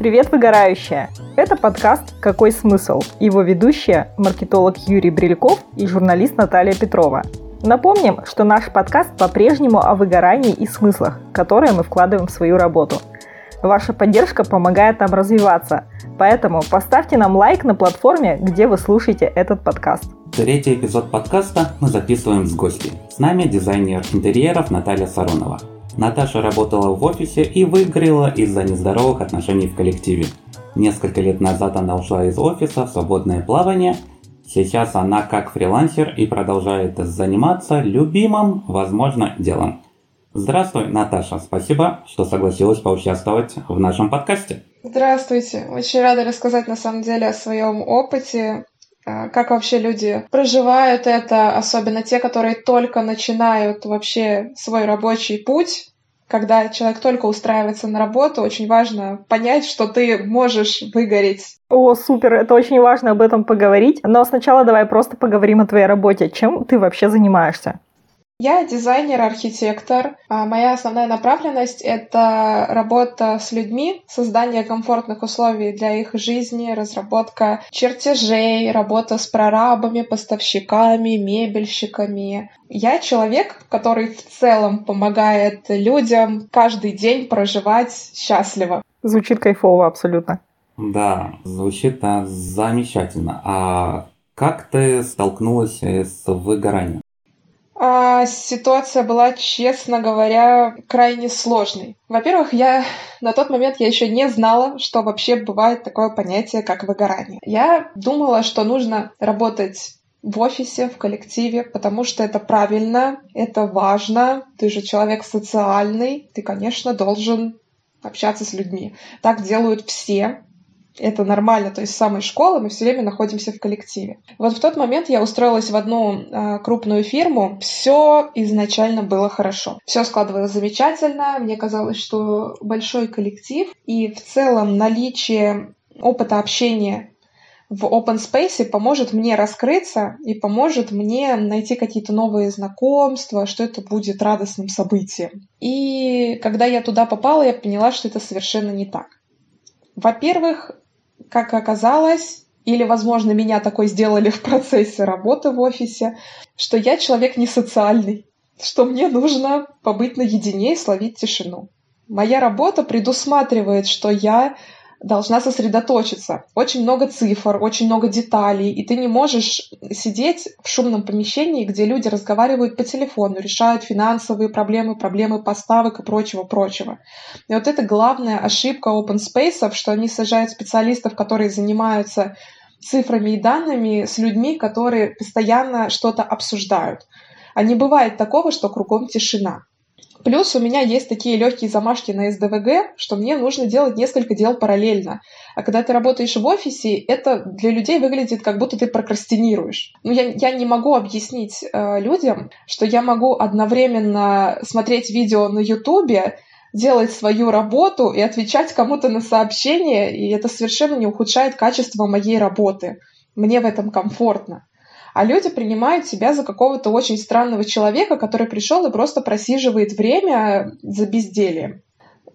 Привет, выгорающая! Это подкаст «Какой смысл?» Его ведущая – маркетолог Юрий Брильков и журналист Наталья Петрова. Напомним, что наш подкаст по-прежнему о выгорании и смыслах, которые мы вкладываем в свою работу. Ваша поддержка помогает нам развиваться, поэтому поставьте нам лайк на платформе, где вы слушаете этот подкаст. Третий эпизод подкаста мы записываем с гостей. С нами дизайнер интерьеров Наталья Саронова. Наташа работала в офисе и выгорела из-за нездоровых отношений в коллективе. Несколько лет назад она ушла из офиса в свободное плавание. Сейчас она как фрилансер и продолжает заниматься любимым, возможно, делом. Здравствуй, Наташа. Спасибо, что согласилась поучаствовать в нашем подкасте. Здравствуйте. Очень рада рассказать на самом деле о своем опыте, как вообще люди проживают это, особенно те, которые только начинают вообще свой рабочий путь. Когда человек только устраивается на работу, очень важно понять, что ты можешь выгореть. О, супер, это очень важно об этом поговорить. Но сначала давай просто поговорим о твоей работе. Чем ты вообще занимаешься? Я дизайнер-архитектор. А моя основная направленность — это работа с людьми, создание комфортных условий для их жизни, разработка чертежей, работа с прорабами, поставщиками, мебельщиками. Я человек, который в целом помогает людям каждый день проживать счастливо. Звучит кайфово абсолютно. Да, звучит замечательно. А как ты столкнулась э, с выгоранием? А, ситуация была, честно говоря, крайне сложной. Во-первых, я на тот момент я еще не знала, что вообще бывает такое понятие, как выгорание. Я думала, что нужно работать в офисе, в коллективе, потому что это правильно, это важно. Ты же человек социальный, ты, конечно, должен общаться с людьми. Так делают все это нормально, то есть с самой школы мы все время находимся в коллективе. Вот в тот момент я устроилась в одну э, крупную фирму, все изначально было хорошо. Все складывалось замечательно, мне казалось, что большой коллектив и в целом наличие опыта общения в open space поможет мне раскрыться и поможет мне найти какие-то новые знакомства, что это будет радостным событием. И когда я туда попала, я поняла, что это совершенно не так. Во-первых, как оказалось, или, возможно, меня такой сделали в процессе работы в офисе, что я человек не социальный, что мне нужно побыть наедине и словить тишину. Моя работа предусматривает, что я должна сосредоточиться. Очень много цифр, очень много деталей, и ты не можешь сидеть в шумном помещении, где люди разговаривают по телефону, решают финансовые проблемы, проблемы поставок и прочего-прочего. И вот это главная ошибка open space, что они сажают специалистов, которые занимаются цифрами и данными с людьми, которые постоянно что-то обсуждают. А не бывает такого, что кругом тишина. Плюс у меня есть такие легкие замашки на СДВГ, что мне нужно делать несколько дел параллельно. А когда ты работаешь в офисе, это для людей выглядит, как будто ты прокрастинируешь. Ну, я, я не могу объяснить э, людям, что я могу одновременно смотреть видео на Ютубе, делать свою работу и отвечать кому-то на сообщение, и это совершенно не ухудшает качество моей работы. Мне в этом комфортно а люди принимают себя за какого-то очень странного человека, который пришел и просто просиживает время за бездельем.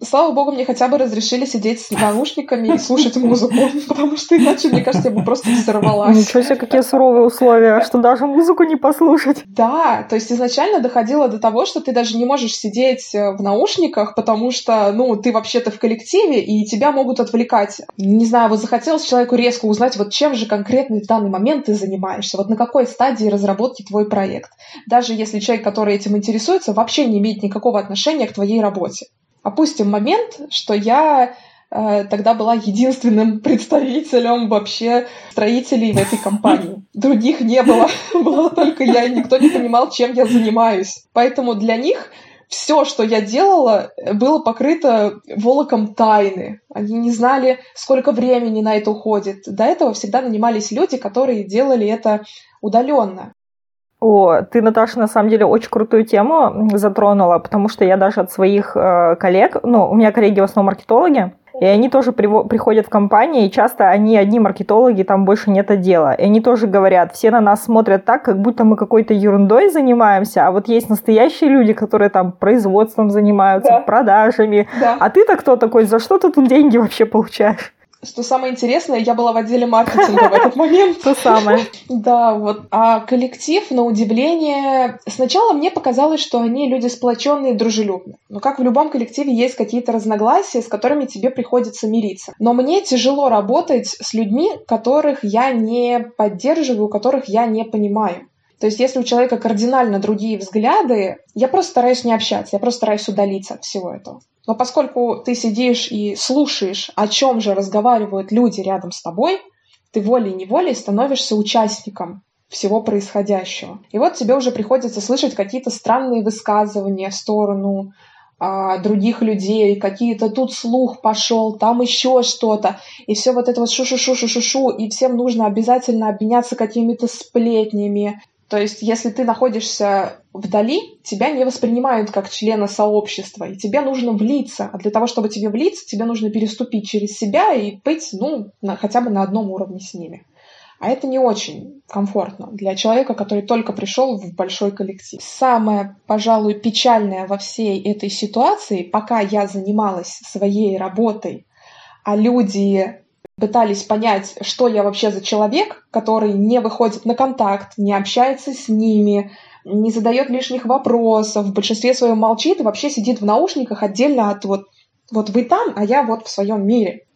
Слава богу, мне хотя бы разрешили сидеть с наушниками и слушать музыку, потому что иначе, мне кажется, я бы просто взорвалась. Ничего себе, какие суровые условия, что даже музыку не послушать. Да, то есть изначально доходило до того, что ты даже не можешь сидеть э, в наушниках, потому что, ну, ты вообще-то в коллективе, и тебя могут отвлекать. Не знаю, вот захотелось человеку резко узнать, вот чем же конкретно в данный момент ты занимаешься, вот на какой стадии разработки твой проект. Даже если человек, который этим интересуется, вообще не имеет никакого отношения к твоей работе. Опустим момент, что я э, тогда была единственным представителем вообще строителей в этой компании. Других не было, была только я, и никто не понимал, чем я занимаюсь. Поэтому для них все, что я делала, было покрыто волоком тайны. Они не знали, сколько времени на это уходит. До этого всегда нанимались люди, которые делали это удаленно. О, ты, Наташа, на самом деле очень крутую тему затронула, потому что я даже от своих э, коллег, ну, у меня коллеги в основном маркетологи, И они тоже приходят в компании, и часто они одни маркетологи, там больше нет отдела. И они тоже говорят, все на нас смотрят так, как будто мы какой-то ерундой занимаемся, а вот есть настоящие люди, которые там производством занимаются, да. продажами. Да. А ты-то кто такой? За что ты тут деньги вообще получаешь? Что самое интересное, я была в отделе маркетинга в этот момент. То самое. Да, вот. А коллектив, на удивление, сначала мне показалось, что они люди сплоченные и дружелюбные. Но как в любом коллективе есть какие-то разногласия, с которыми тебе приходится мириться. Но мне тяжело работать с людьми, которых я не поддерживаю, которых я не понимаю. То есть, если у человека кардинально другие взгляды, я просто стараюсь не общаться, я просто стараюсь удалиться от всего этого. Но поскольку ты сидишь и слушаешь, о чем же разговаривают люди рядом с тобой, ты волей-неволей становишься участником всего происходящего. И вот тебе уже приходится слышать какие-то странные высказывания в сторону а, других людей, какие-то тут слух пошел, там еще что-то, и все вот это вот шу-шу-шу-шу-шу, и всем нужно обязательно обменяться какими-то сплетнями, то есть, если ты находишься вдали, тебя не воспринимают как члена сообщества, и тебе нужно влиться. А для того, чтобы тебе влиться, тебе нужно переступить через себя и быть, ну, на, хотя бы на одном уровне с ними. А это не очень комфортно для человека, который только пришел в большой коллектив. Самое, пожалуй, печальное во всей этой ситуации, пока я занималась своей работой, а люди пытались понять, что я вообще за человек, который не выходит на контакт, не общается с ними, не задает лишних вопросов, в большинстве своем молчит и вообще сидит в наушниках отдельно от вот, вот вы там, а я вот в своем мире.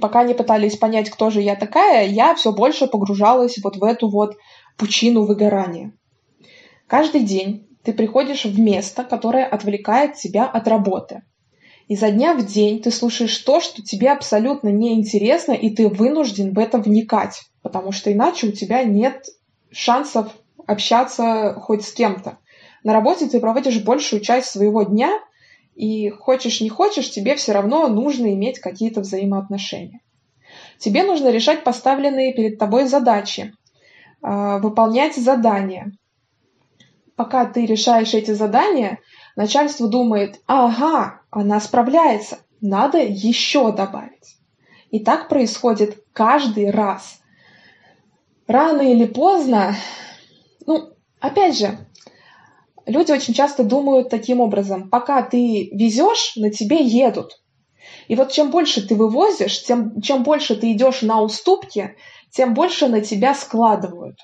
Пока не пытались понять, кто же я такая, я все больше погружалась вот в эту вот пучину выгорания. Каждый день ты приходишь в место, которое отвлекает тебя от работы – Изо дня в день ты слушаешь то, что тебе абсолютно неинтересно, и ты вынужден в это вникать, потому что иначе у тебя нет шансов общаться хоть с кем-то. На работе ты проводишь большую часть своего дня, и хочешь не хочешь, тебе все равно нужно иметь какие-то взаимоотношения. Тебе нужно решать поставленные перед тобой задачи, а, выполнять задания. Пока ты решаешь эти задания, начальство думает, ага, она справляется, надо еще добавить. И так происходит каждый раз. Рано или поздно, ну, опять же, люди очень часто думают таким образом, пока ты везешь, на тебе едут. И вот чем больше ты вывозишь, тем, чем больше ты идешь на уступки, тем больше на тебя складывают.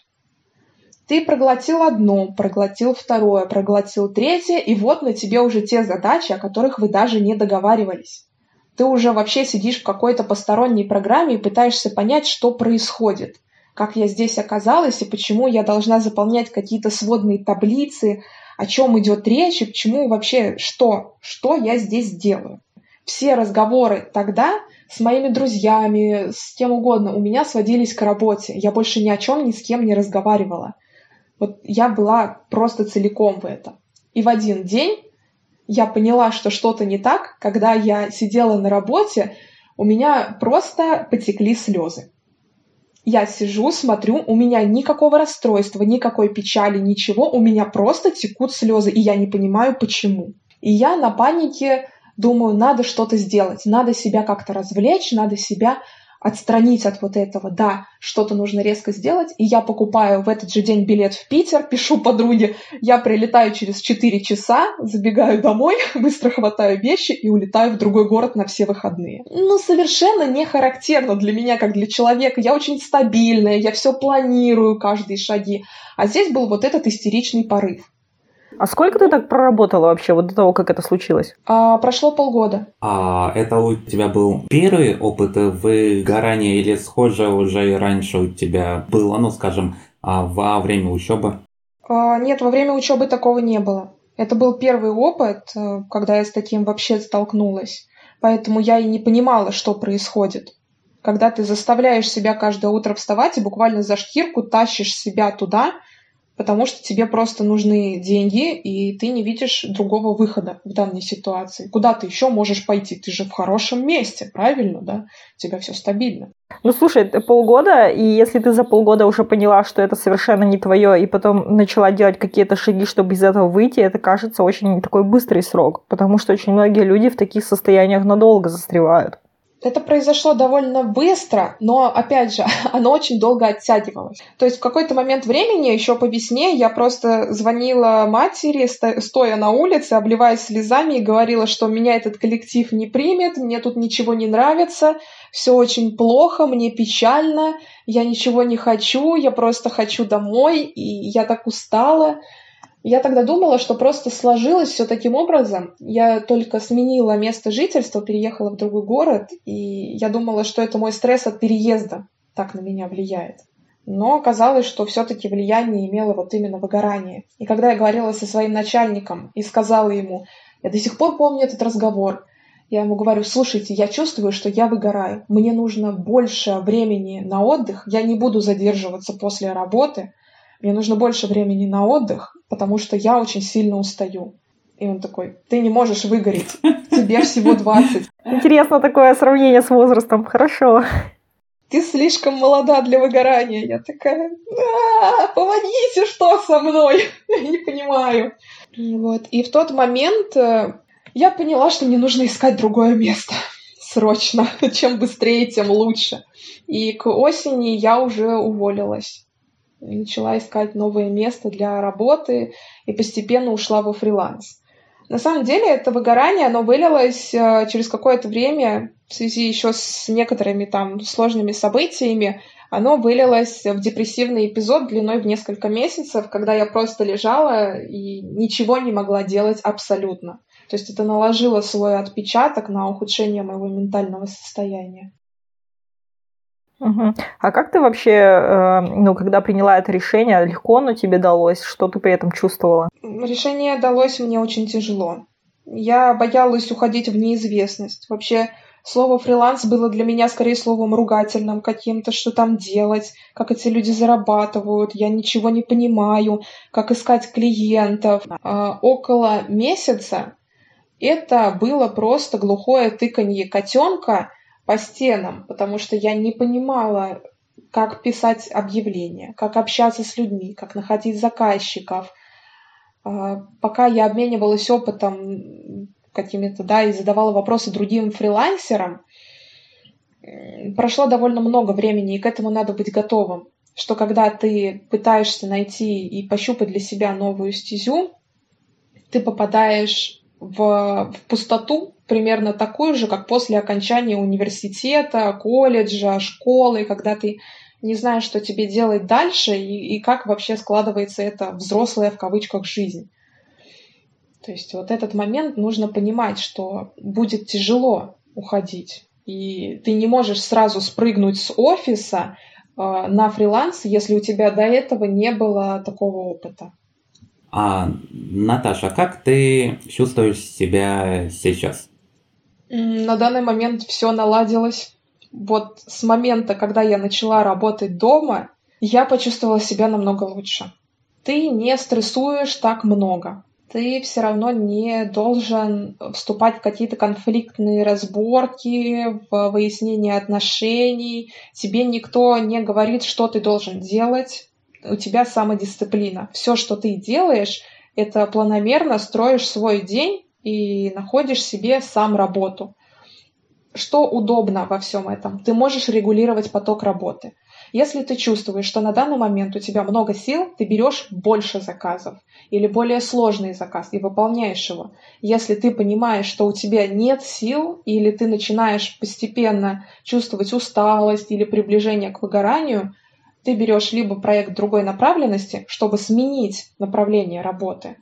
Ты проглотил одно, проглотил второе, проглотил третье, и вот на тебе уже те задачи, о которых вы даже не договаривались. Ты уже вообще сидишь в какой-то посторонней программе и пытаешься понять, что происходит, как я здесь оказалась и почему я должна заполнять какие-то сводные таблицы, о чем идет речь и почему вообще что, что я здесь делаю. Все разговоры тогда с моими друзьями, с кем угодно, у меня сводились к работе. Я больше ни о чем ни с кем не разговаривала. Вот я была просто целиком в этом. И в один день я поняла, что что-то не так, когда я сидела на работе, у меня просто потекли слезы. Я сижу, смотрю, у меня никакого расстройства, никакой печали, ничего, у меня просто текут слезы, и я не понимаю, почему. И я на панике думаю, надо что-то сделать, надо себя как-то развлечь, надо себя отстранить от вот этого, да, что-то нужно резко сделать, и я покупаю в этот же день билет в Питер, пишу подруге, я прилетаю через 4 часа, забегаю домой, быстро хватаю вещи и улетаю в другой город на все выходные. Ну, совершенно не характерно для меня, как для человека. Я очень стабильная, я все планирую, каждые шаги. А здесь был вот этот истеричный порыв. А сколько ты так проработала вообще вот до того, как это случилось? А, прошло полгода. А это у тебя был первый опыт выгорания или схоже уже и раньше у тебя было, ну скажем, а, во время учебы? А, нет, во время учебы такого не было. Это был первый опыт, э, когда я с таким вообще столкнулась. Поэтому я и не понимала, что происходит. Когда ты заставляешь себя каждое утро вставать и буквально за шкирку тащишь себя туда, потому что тебе просто нужны деньги, и ты не видишь другого выхода в данной ситуации. Куда ты еще можешь пойти? Ты же в хорошем месте, правильно, да? У тебя все стабильно. Ну, слушай, полгода, и если ты за полгода уже поняла, что это совершенно не твое, и потом начала делать какие-то шаги, чтобы из этого выйти, это кажется очень такой быстрый срок, потому что очень многие люди в таких состояниях надолго застревают. Это произошло довольно быстро, но, опять же, оно очень долго оттягивалось. То есть в какой-то момент времени, еще по весне, я просто звонила матери, стоя на улице, обливаясь слезами, и говорила, что меня этот коллектив не примет, мне тут ничего не нравится, все очень плохо, мне печально, я ничего не хочу, я просто хочу домой, и я так устала. Я тогда думала, что просто сложилось все таким образом. Я только сменила место жительства, переехала в другой город, и я думала, что это мой стресс от переезда так на меня влияет. Но оказалось, что все-таки влияние имело вот именно выгорание. И когда я говорила со своим начальником и сказала ему, я до сих пор помню этот разговор, я ему говорю, слушайте, я чувствую, что я выгораю. Мне нужно больше времени на отдых. Я не буду задерживаться после работы. Мне нужно больше времени на отдых, потому что я очень сильно устаю. И он такой, ты не можешь выгореть, тебе всего 20. Интересно такое сравнение с возрастом, хорошо. Ты слишком молода для выгорания. Я такая, а, помогите, что со мной? Я не понимаю. Вот. И в тот момент э, я поняла, что мне нужно искать другое место срочно. Чем быстрее, тем лучше. И к осени я уже уволилась начала искать новое место для работы и постепенно ушла во фриланс. На самом деле это выгорание, оно вылилось э, через какое-то время в связи еще с некоторыми там сложными событиями, оно вылилось в депрессивный эпизод длиной в несколько месяцев, когда я просто лежала и ничего не могла делать абсолютно. То есть это наложило свой отпечаток на ухудшение моего ментального состояния. Угу. А как ты вообще, э, ну, когда приняла это решение, легко оно тебе далось? Что ты при этом чувствовала? Решение далось мне очень тяжело. Я боялась уходить в неизвестность. Вообще, слово фриланс было для меня скорее словом ругательным каким-то, что там делать, как эти люди зарабатывают, я ничего не понимаю, как искать клиентов. А около месяца это было просто глухое тыканье котенка по стенам, потому что я не понимала, как писать объявления, как общаться с людьми, как находить заказчиков. А, пока я обменивалась опытом какими-то, да, и задавала вопросы другим фрилансерам, прошло довольно много времени, и к этому надо быть готовым. Что когда ты пытаешься найти и пощупать для себя новую стезю, ты попадаешь в, в пустоту, примерно такую же, как после окончания университета, колледжа, школы, когда ты не знаешь, что тебе делать дальше и, и как вообще складывается эта взрослая в кавычках жизнь. То есть вот этот момент нужно понимать, что будет тяжело уходить. И ты не можешь сразу спрыгнуть с офиса э, на фриланс, если у тебя до этого не было такого опыта. А, Наташа, как ты чувствуешь себя сейчас? На данный момент все наладилось. Вот с момента, когда я начала работать дома, я почувствовала себя намного лучше. Ты не стрессуешь так много. Ты все равно не должен вступать в какие-то конфликтные разборки, в выяснение отношений. Тебе никто не говорит, что ты должен делать. У тебя самодисциплина. Все, что ты делаешь, это планомерно строишь свой день и находишь себе сам работу. Что удобно во всем этом? Ты можешь регулировать поток работы. Если ты чувствуешь, что на данный момент у тебя много сил, ты берешь больше заказов или более сложный заказ и выполняешь его. Если ты понимаешь, что у тебя нет сил или ты начинаешь постепенно чувствовать усталость или приближение к выгоранию, ты берешь либо проект другой направленности, чтобы сменить направление работы,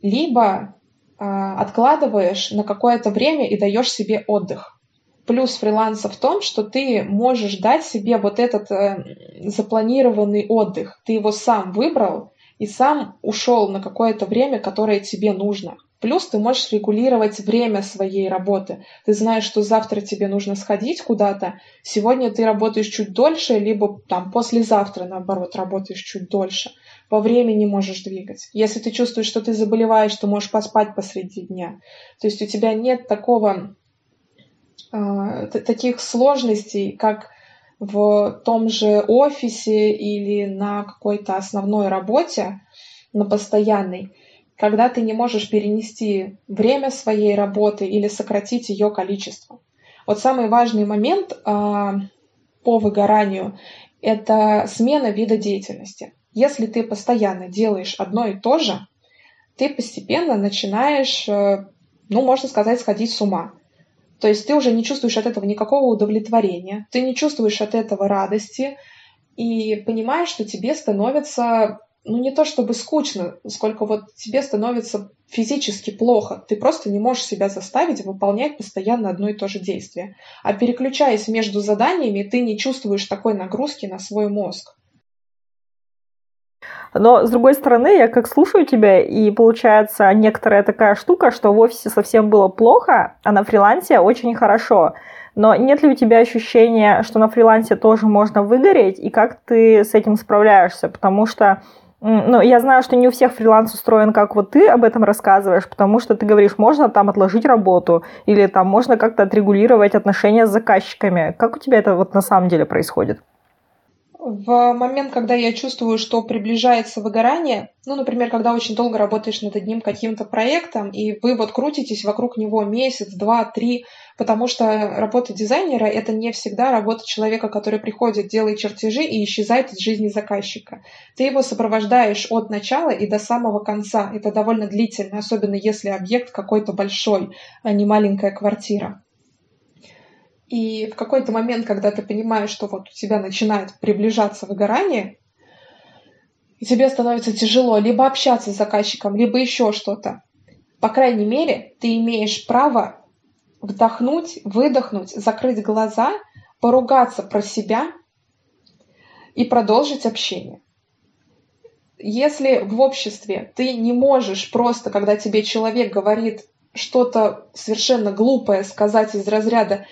либо откладываешь на какое-то время и даешь себе отдых. Плюс фриланса в том, что ты можешь дать себе вот этот э, запланированный отдых. Ты его сам выбрал и сам ушел на какое-то время, которое тебе нужно. Плюс ты можешь регулировать время своей работы. Ты знаешь, что завтра тебе нужно сходить куда-то, сегодня ты работаешь чуть дольше, либо там послезавтра, наоборот, работаешь чуть дольше. По времени можешь двигать. Если ты чувствуешь, что ты заболеваешь, ты можешь поспать посреди дня. То есть у тебя нет такого, э, таких сложностей, как в том же офисе или на какой-то основной работе, на постоянной, когда ты не можешь перенести время своей работы или сократить ее количество. Вот самый важный момент э, по выгоранию – это смена вида деятельности. Если ты постоянно делаешь одно и то же, ты постепенно начинаешь, э, ну, можно сказать, сходить с ума. То есть ты уже не чувствуешь от этого никакого удовлетворения, ты не чувствуешь от этого радости и понимаешь, что тебе становится ну не то чтобы скучно, сколько вот тебе становится физически плохо. Ты просто не можешь себя заставить выполнять постоянно одно и то же действие. А переключаясь между заданиями, ты не чувствуешь такой нагрузки на свой мозг. Но, с другой стороны, я как слушаю тебя, и получается некоторая такая штука, что в офисе совсем было плохо, а на фрилансе очень хорошо. Но нет ли у тебя ощущения, что на фрилансе тоже можно выгореть, и как ты с этим справляешься? Потому что ну, я знаю, что не у всех фриланс устроен, как вот ты об этом рассказываешь, потому что ты говоришь, можно там отложить работу, или там можно как-то отрегулировать отношения с заказчиками. Как у тебя это вот на самом деле происходит? В момент, когда я чувствую, что приближается выгорание, ну, например, когда очень долго работаешь над одним каким-то проектом, и вы вот крутитесь вокруг него месяц, два, три, потому что работа дизайнера — это не всегда работа человека, который приходит, делает чертежи и исчезает из жизни заказчика. Ты его сопровождаешь от начала и до самого конца. Это довольно длительно, особенно если объект какой-то большой, а не маленькая квартира. И в какой-то момент, когда ты понимаешь, что вот у тебя начинает приближаться выгорание, и тебе становится тяжело либо общаться с заказчиком, либо еще что-то, по крайней мере, ты имеешь право вдохнуть, выдохнуть, закрыть глаза, поругаться про себя и продолжить общение. Если в обществе ты не можешь просто, когда тебе человек говорит что-то совершенно глупое, сказать из разряда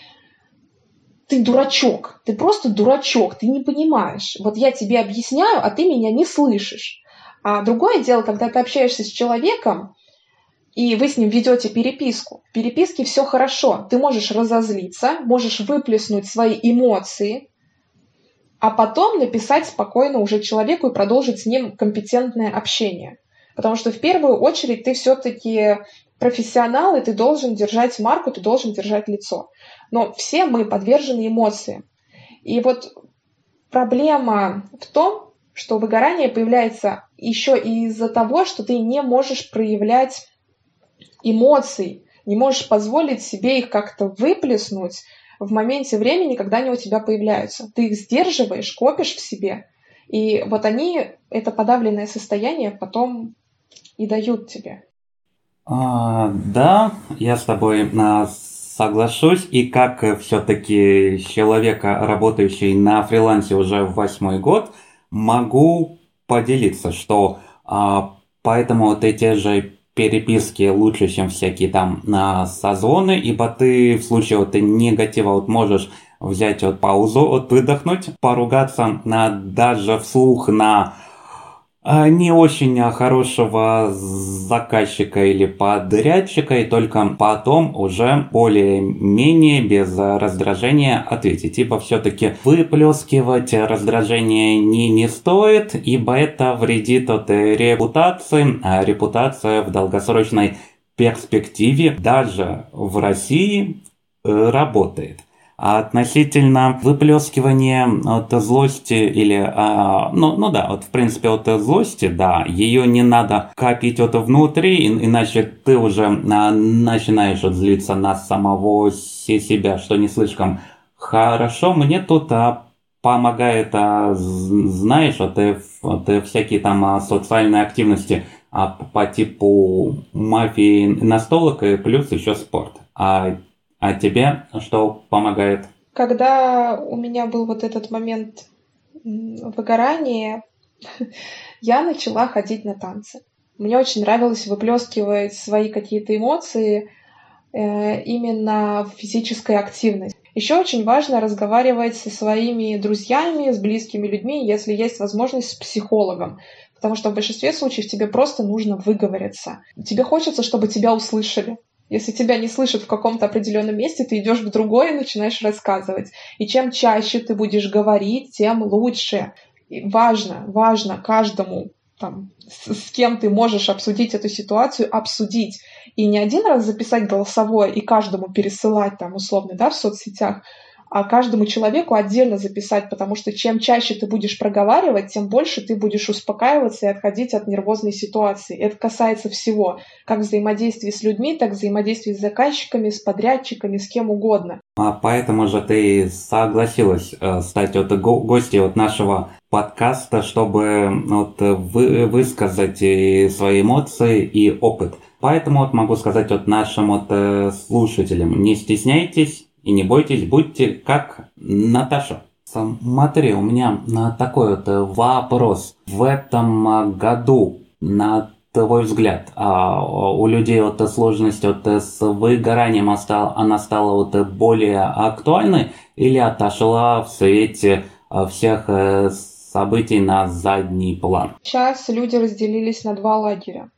ты дурачок, ты просто дурачок, ты не понимаешь. Вот я тебе объясняю, а ты меня не слышишь. А другое дело, когда ты общаешься с человеком, и вы с ним ведете переписку. В переписке все хорошо. Ты можешь разозлиться, можешь выплеснуть свои эмоции, а потом написать спокойно уже человеку и продолжить с ним компетентное общение. Потому что в первую очередь ты все-таки профессионал, и ты должен держать марку, ты должен держать лицо. Но все мы подвержены эмоциям. И вот проблема в том, что выгорание появляется еще из-за того, что ты не можешь проявлять эмоций, не можешь позволить себе их как-то выплеснуть в моменте времени, когда они у тебя появляются. Ты их сдерживаешь, копишь в себе, и вот они, это подавленное состояние, потом и дают тебе. А, да, я с тобой а, соглашусь. И как все-таки человека, работающий на фрилансе уже в восьмой год, могу поделиться, что а, поэтому вот эти же переписки лучше, чем всякие там на созвоны, ибо ты в случае вот негатива вот можешь взять вот паузу, вот выдохнуть, поругаться на, даже вслух на а, не очень хорошего заказчика или подрядчика, и только потом уже более-менее без раздражения ответить. Ибо все-таки выплескивать раздражение не, не стоит, ибо это вредит от репутации, а репутация в долгосрочной перспективе даже в России э, работает. А относительно выплескивания от злости или, а, ну, ну да, вот в принципе от злости, да, ее не надо копить вот внутри, иначе ты уже а, начинаешь вот злиться на самого себя, что не слишком хорошо. Мне тут а, помогает, а, знаешь, вот, вот всякие там а, социальные активности а, по типу мафии настолок и плюс еще спорт. А а тебе что помогает? Когда у меня был вот этот момент выгорания, я начала ходить на танцы. Мне очень нравилось выплескивать свои какие-то эмоции э, именно в физической активности. Еще очень важно разговаривать со своими друзьями, с близкими людьми, если есть возможность с психологом. Потому что в большинстве случаев тебе просто нужно выговориться. Тебе хочется, чтобы тебя услышали. Если тебя не слышат в каком-то определенном месте, ты идешь в другое и начинаешь рассказывать. И чем чаще ты будешь говорить, тем лучше. И важно, важно каждому там, с, с кем ты можешь обсудить эту ситуацию, обсудить. И не один раз записать голосовое и каждому пересылать там условно, да, в соцсетях, а каждому человеку отдельно записать, потому что чем чаще ты будешь проговаривать, тем больше ты будешь успокаиваться и отходить от нервозной ситуации. Это касается всего, как взаимодействия с людьми, так взаимодействия с заказчиками, с подрядчиками, с кем угодно. А поэтому же ты согласилась э, стать вот го- гостьей вот нашего подкаста, чтобы вот вы, высказать свои эмоции и опыт. Поэтому вот могу сказать вот нашим вот э, слушателям, не стесняйтесь, и не бойтесь, будьте как Наташа. Смотри, у меня такой вот вопрос. В этом году, на твой взгляд, а у людей вот сложность вот с выгоранием она стала вот более актуальной или отошла в свете всех э, событий на задний план? Сейчас люди разделились на два лагеря.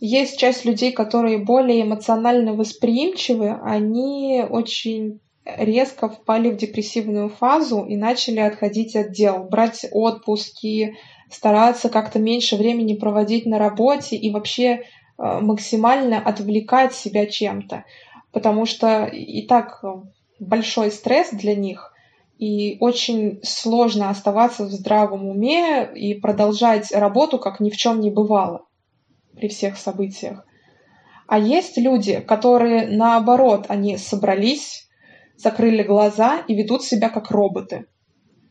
Есть часть людей, которые более эмоционально восприимчивы, они очень резко впали в депрессивную фазу и начали отходить от дел, брать отпуски, стараться как-то меньше времени проводить на работе и вообще э, максимально отвлекать себя чем-то. Потому что и так большой стресс для них, и очень сложно оставаться в здравом уме и продолжать работу, как ни в чем не бывало при всех событиях. А есть люди, которые наоборот, они собрались, закрыли глаза и ведут себя как роботы.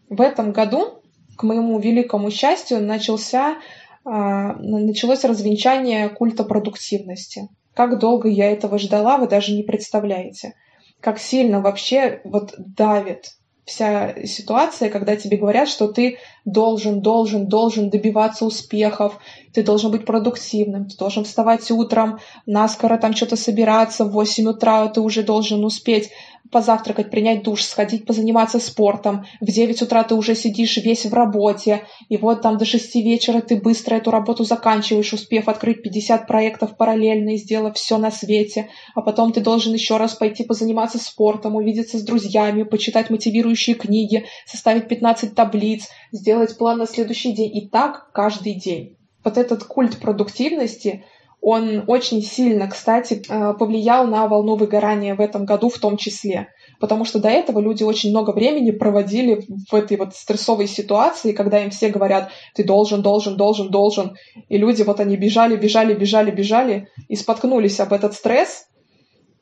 В этом году, к моему великому счастью, начался, а, началось развенчание культа продуктивности. Как долго я этого ждала, вы даже не представляете. Как сильно вообще вот давит вся ситуация, когда тебе говорят, что ты должен, должен, должен добиваться успехов, ты должен быть продуктивным, ты должен вставать утром, наскоро там что-то собираться, в 8 утра ты уже должен успеть позавтракать, принять душ, сходить позаниматься спортом. В 9 утра ты уже сидишь весь в работе, и вот там до 6 вечера ты быстро эту работу заканчиваешь, успев открыть 50 проектов параллельно и сделав все на свете. А потом ты должен еще раз пойти позаниматься спортом, увидеться с друзьями, почитать мотивирующие книги, составить 15 таблиц, сделать план на следующий день. И так каждый день. Вот этот культ продуктивности — он очень сильно, кстати, э, повлиял на волну выгорания в этом году в том числе. Потому что до этого люди очень много времени проводили в этой вот стрессовой ситуации, когда им все говорят, ты должен, должен, должен, должен. И люди вот они бежали, бежали, бежали, бежали и споткнулись об этот стресс.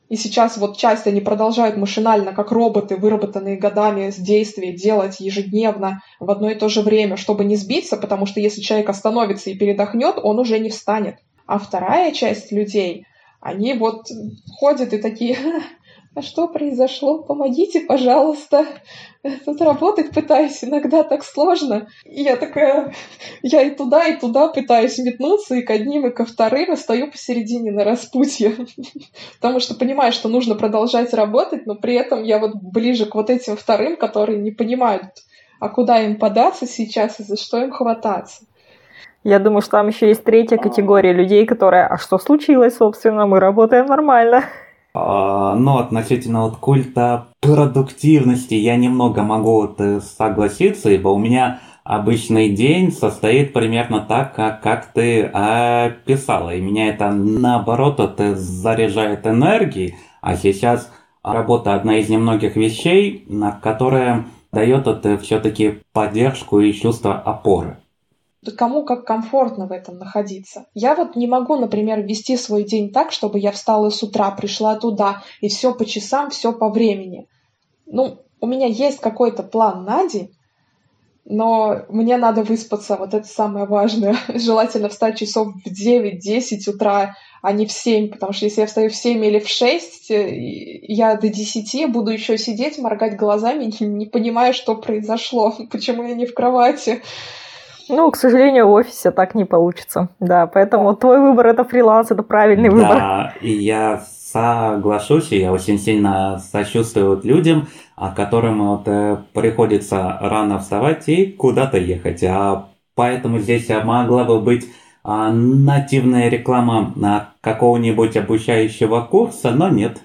И сейчас вот часть они продолжают машинально, как роботы, выработанные годами с действия, делать ежедневно в одно и то же время, чтобы не сбиться, потому что если человек остановится и передохнет, он уже не встанет. А вторая часть людей, они вот ходят и такие, а что произошло? Помогите, пожалуйста. Тут работать пытаюсь, иногда так сложно. И я такая, я и туда, и туда пытаюсь метнуться, и к одним, и ко вторым, и стою посередине на распутье. Потому что понимаю, что нужно продолжать работать, но при этом я вот ближе к вот этим вторым, которые не понимают, а куда им податься сейчас и за что им хвататься. Я думаю, что там еще есть третья категория людей, которые, а что случилось, собственно, мы работаем нормально. А, но относительно вот культа продуктивности я немного могу вот э, согласиться, ибо у меня обычный день состоит примерно так, как, как ты описала. И меня это наоборот это заряжает энергией. А сейчас работа одна из немногих вещей, которая дает это все-таки поддержку и чувство опоры кому как комфортно в этом находиться. Я вот не могу, например, вести свой день так, чтобы я встала с утра, пришла туда, и все по часам, все по времени. Ну, у меня есть какой-то план на день, но мне надо выспаться, вот это самое важное. Желательно встать часов в 9-10 утра, а не в 7, потому что если я встаю в 7 или в 6, я до 10 буду еще сидеть, моргать глазами, не понимая, что произошло, почему я не в кровати. Ну, к сожалению, в офисе так не получится. Да, поэтому твой выбор это фриланс, это правильный выбор. Да, и я соглашусь, и я очень сильно сочувствую людям, а которым вот э, приходится рано вставать и куда-то ехать. А поэтому здесь могла бы быть а, нативная реклама на какого-нибудь обучающего курса, но нет.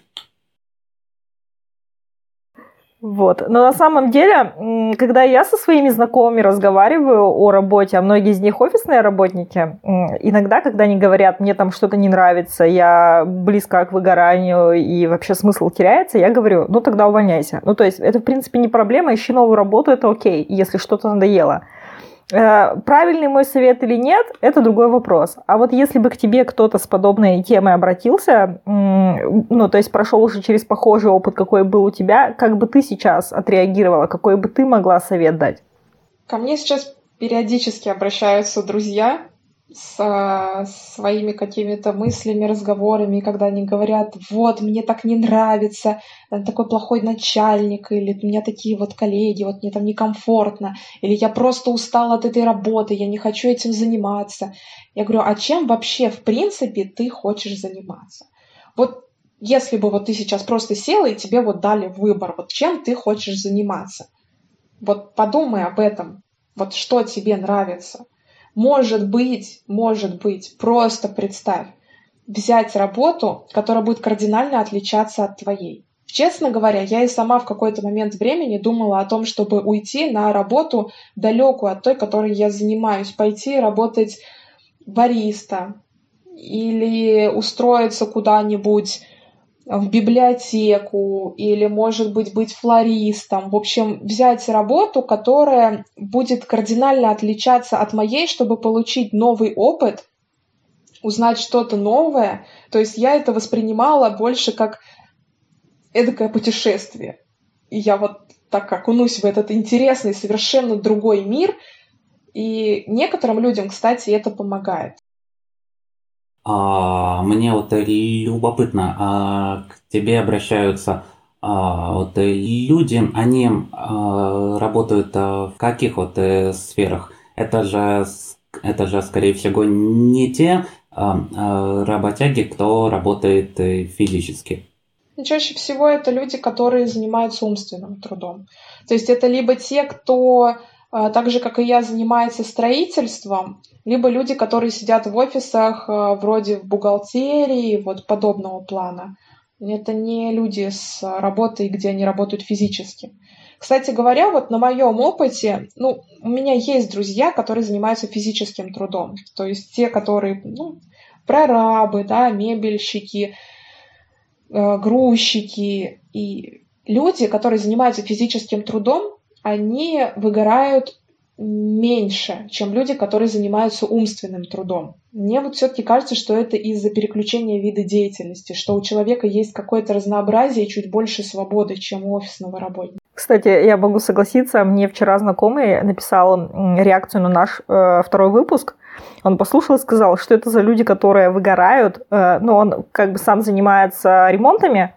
Вот. Но на самом деле, когда я со своими знакомыми разговариваю о работе, а многие из них офисные работники, иногда, когда они говорят, мне там что-то не нравится, я близко к выгоранию и вообще смысл теряется, я говорю, ну тогда увольняйся. Ну то есть это в принципе не проблема, ищи новую работу, это окей, если что-то надоело. Э, правильный мой совет или нет, это другой вопрос. А вот если бы к тебе кто-то с подобной темой обратился, ну, то есть прошел уже через похожий опыт, какой был у тебя, как бы ты сейчас отреагировала, какой бы ты могла совет дать? Ко мне сейчас периодически обращаются друзья, с своими какими-то мыслями, разговорами, когда они говорят, вот, мне так не нравится, э, такой плохой начальник, или у меня такие вот коллеги, вот мне там некомфортно, или я просто устала от этой работы, я не хочу этим заниматься. Я говорю, а чем вообще, в принципе, ты хочешь заниматься? Вот если бы вот ты сейчас просто села и тебе вот дали выбор, вот чем ты хочешь заниматься? Вот подумай об этом, вот что тебе нравится – может быть, может быть, просто представь, взять работу, которая будет кардинально отличаться от твоей. Честно говоря, я и сама в какой-то момент времени думала о том, чтобы уйти на работу далекую от той, которой я занимаюсь, пойти работать бариста или устроиться куда-нибудь в библиотеку или, может быть, быть флористом. В общем, взять работу, которая будет кардинально отличаться от моей, чтобы получить новый опыт, узнать что-то новое. То есть я это воспринимала больше как эдакое путешествие. И я вот так окунусь в этот интересный, совершенно другой мир. И некоторым людям, кстати, это помогает. А, мне вот любопытно, а к тебе обращаются а, вот люди, они а, работают а, в каких вот э, сферах? Это же, это же, скорее всего, не те а, а, работяги, кто работает э, физически. Чаще всего это люди, которые занимаются умственным трудом. То есть это либо те, кто так же, как и я, занимается строительством, либо люди, которые сидят в офисах а, вроде в бухгалтерии, вот подобного плана. Это не люди с работой, где они работают физически. Кстати говоря, вот на моем опыте, ну, у меня есть друзья, которые занимаются физическим трудом. То есть те, которые, ну, прорабы, да, мебельщики, э, грузчики и люди, которые занимаются физическим трудом, они выгорают меньше, чем люди, которые занимаются умственным трудом. Мне вот все-таки кажется, что это из-за переключения вида деятельности, что у человека есть какое-то разнообразие и чуть больше свободы, чем у офисного работника. Кстати, я могу согласиться, мне вчера знакомый написал реакцию на наш э, второй выпуск. Он послушал и сказал, что это за люди, которые выгорают. Э, ну, он как бы сам занимается ремонтами,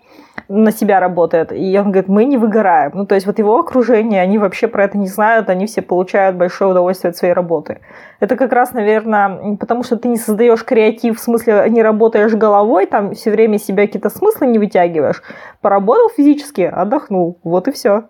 на себя работает. И он говорит, мы не выгораем. Ну, то есть вот его окружение, они вообще про это не знают, они все получают большое удовольствие от своей работы. Это как раз, наверное, потому что ты не создаешь креатив, в смысле не работаешь головой, там все время себя какие-то смыслы не вытягиваешь. Поработал физически, отдохнул. Вот и все.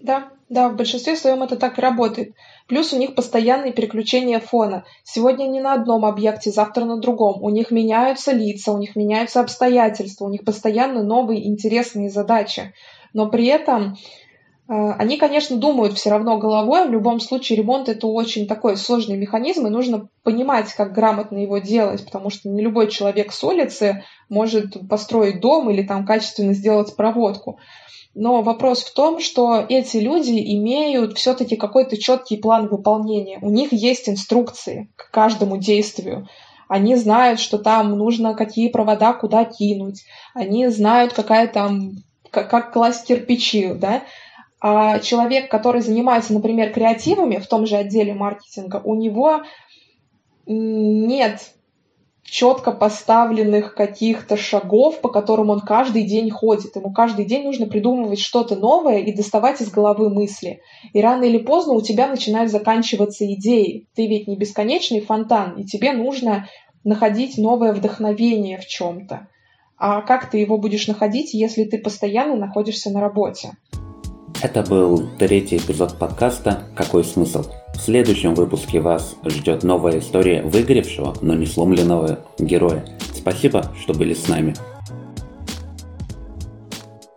Да, да, в большинстве своем это так и работает. Плюс у них постоянные переключения фона. Сегодня они на одном объекте, завтра на другом. У них меняются лица, у них меняются обстоятельства, у них постоянно новые интересные задачи. Но при этом э, они, конечно, думают все равно головой. В любом случае ремонт это очень такой сложный механизм, и нужно понимать, как грамотно его делать, потому что не любой человек с улицы может построить дом или там качественно сделать проводку. Но вопрос в том, что эти люди имеют все-таки какой-то четкий план выполнения. У них есть инструкции к каждому действию. Они знают, что там нужно какие провода куда кинуть. Они знают, какая там, как, как класть кирпичи, да. А человек, который занимается, например, креативами в том же отделе маркетинга, у него нет четко поставленных каких-то шагов, по которым он каждый день ходит. Ему каждый день нужно придумывать что-то новое и доставать из головы мысли. И рано или поздно у тебя начинают заканчиваться идеи. Ты ведь не бесконечный фонтан, и тебе нужно находить новое вдохновение в чем-то. А как ты его будешь находить, если ты постоянно находишься на работе? Это был третий эпизод подкаста «Какой смысл?». В следующем выпуске вас ждет новая история выгоревшего, но не сломленного героя. Спасибо, что были с нами.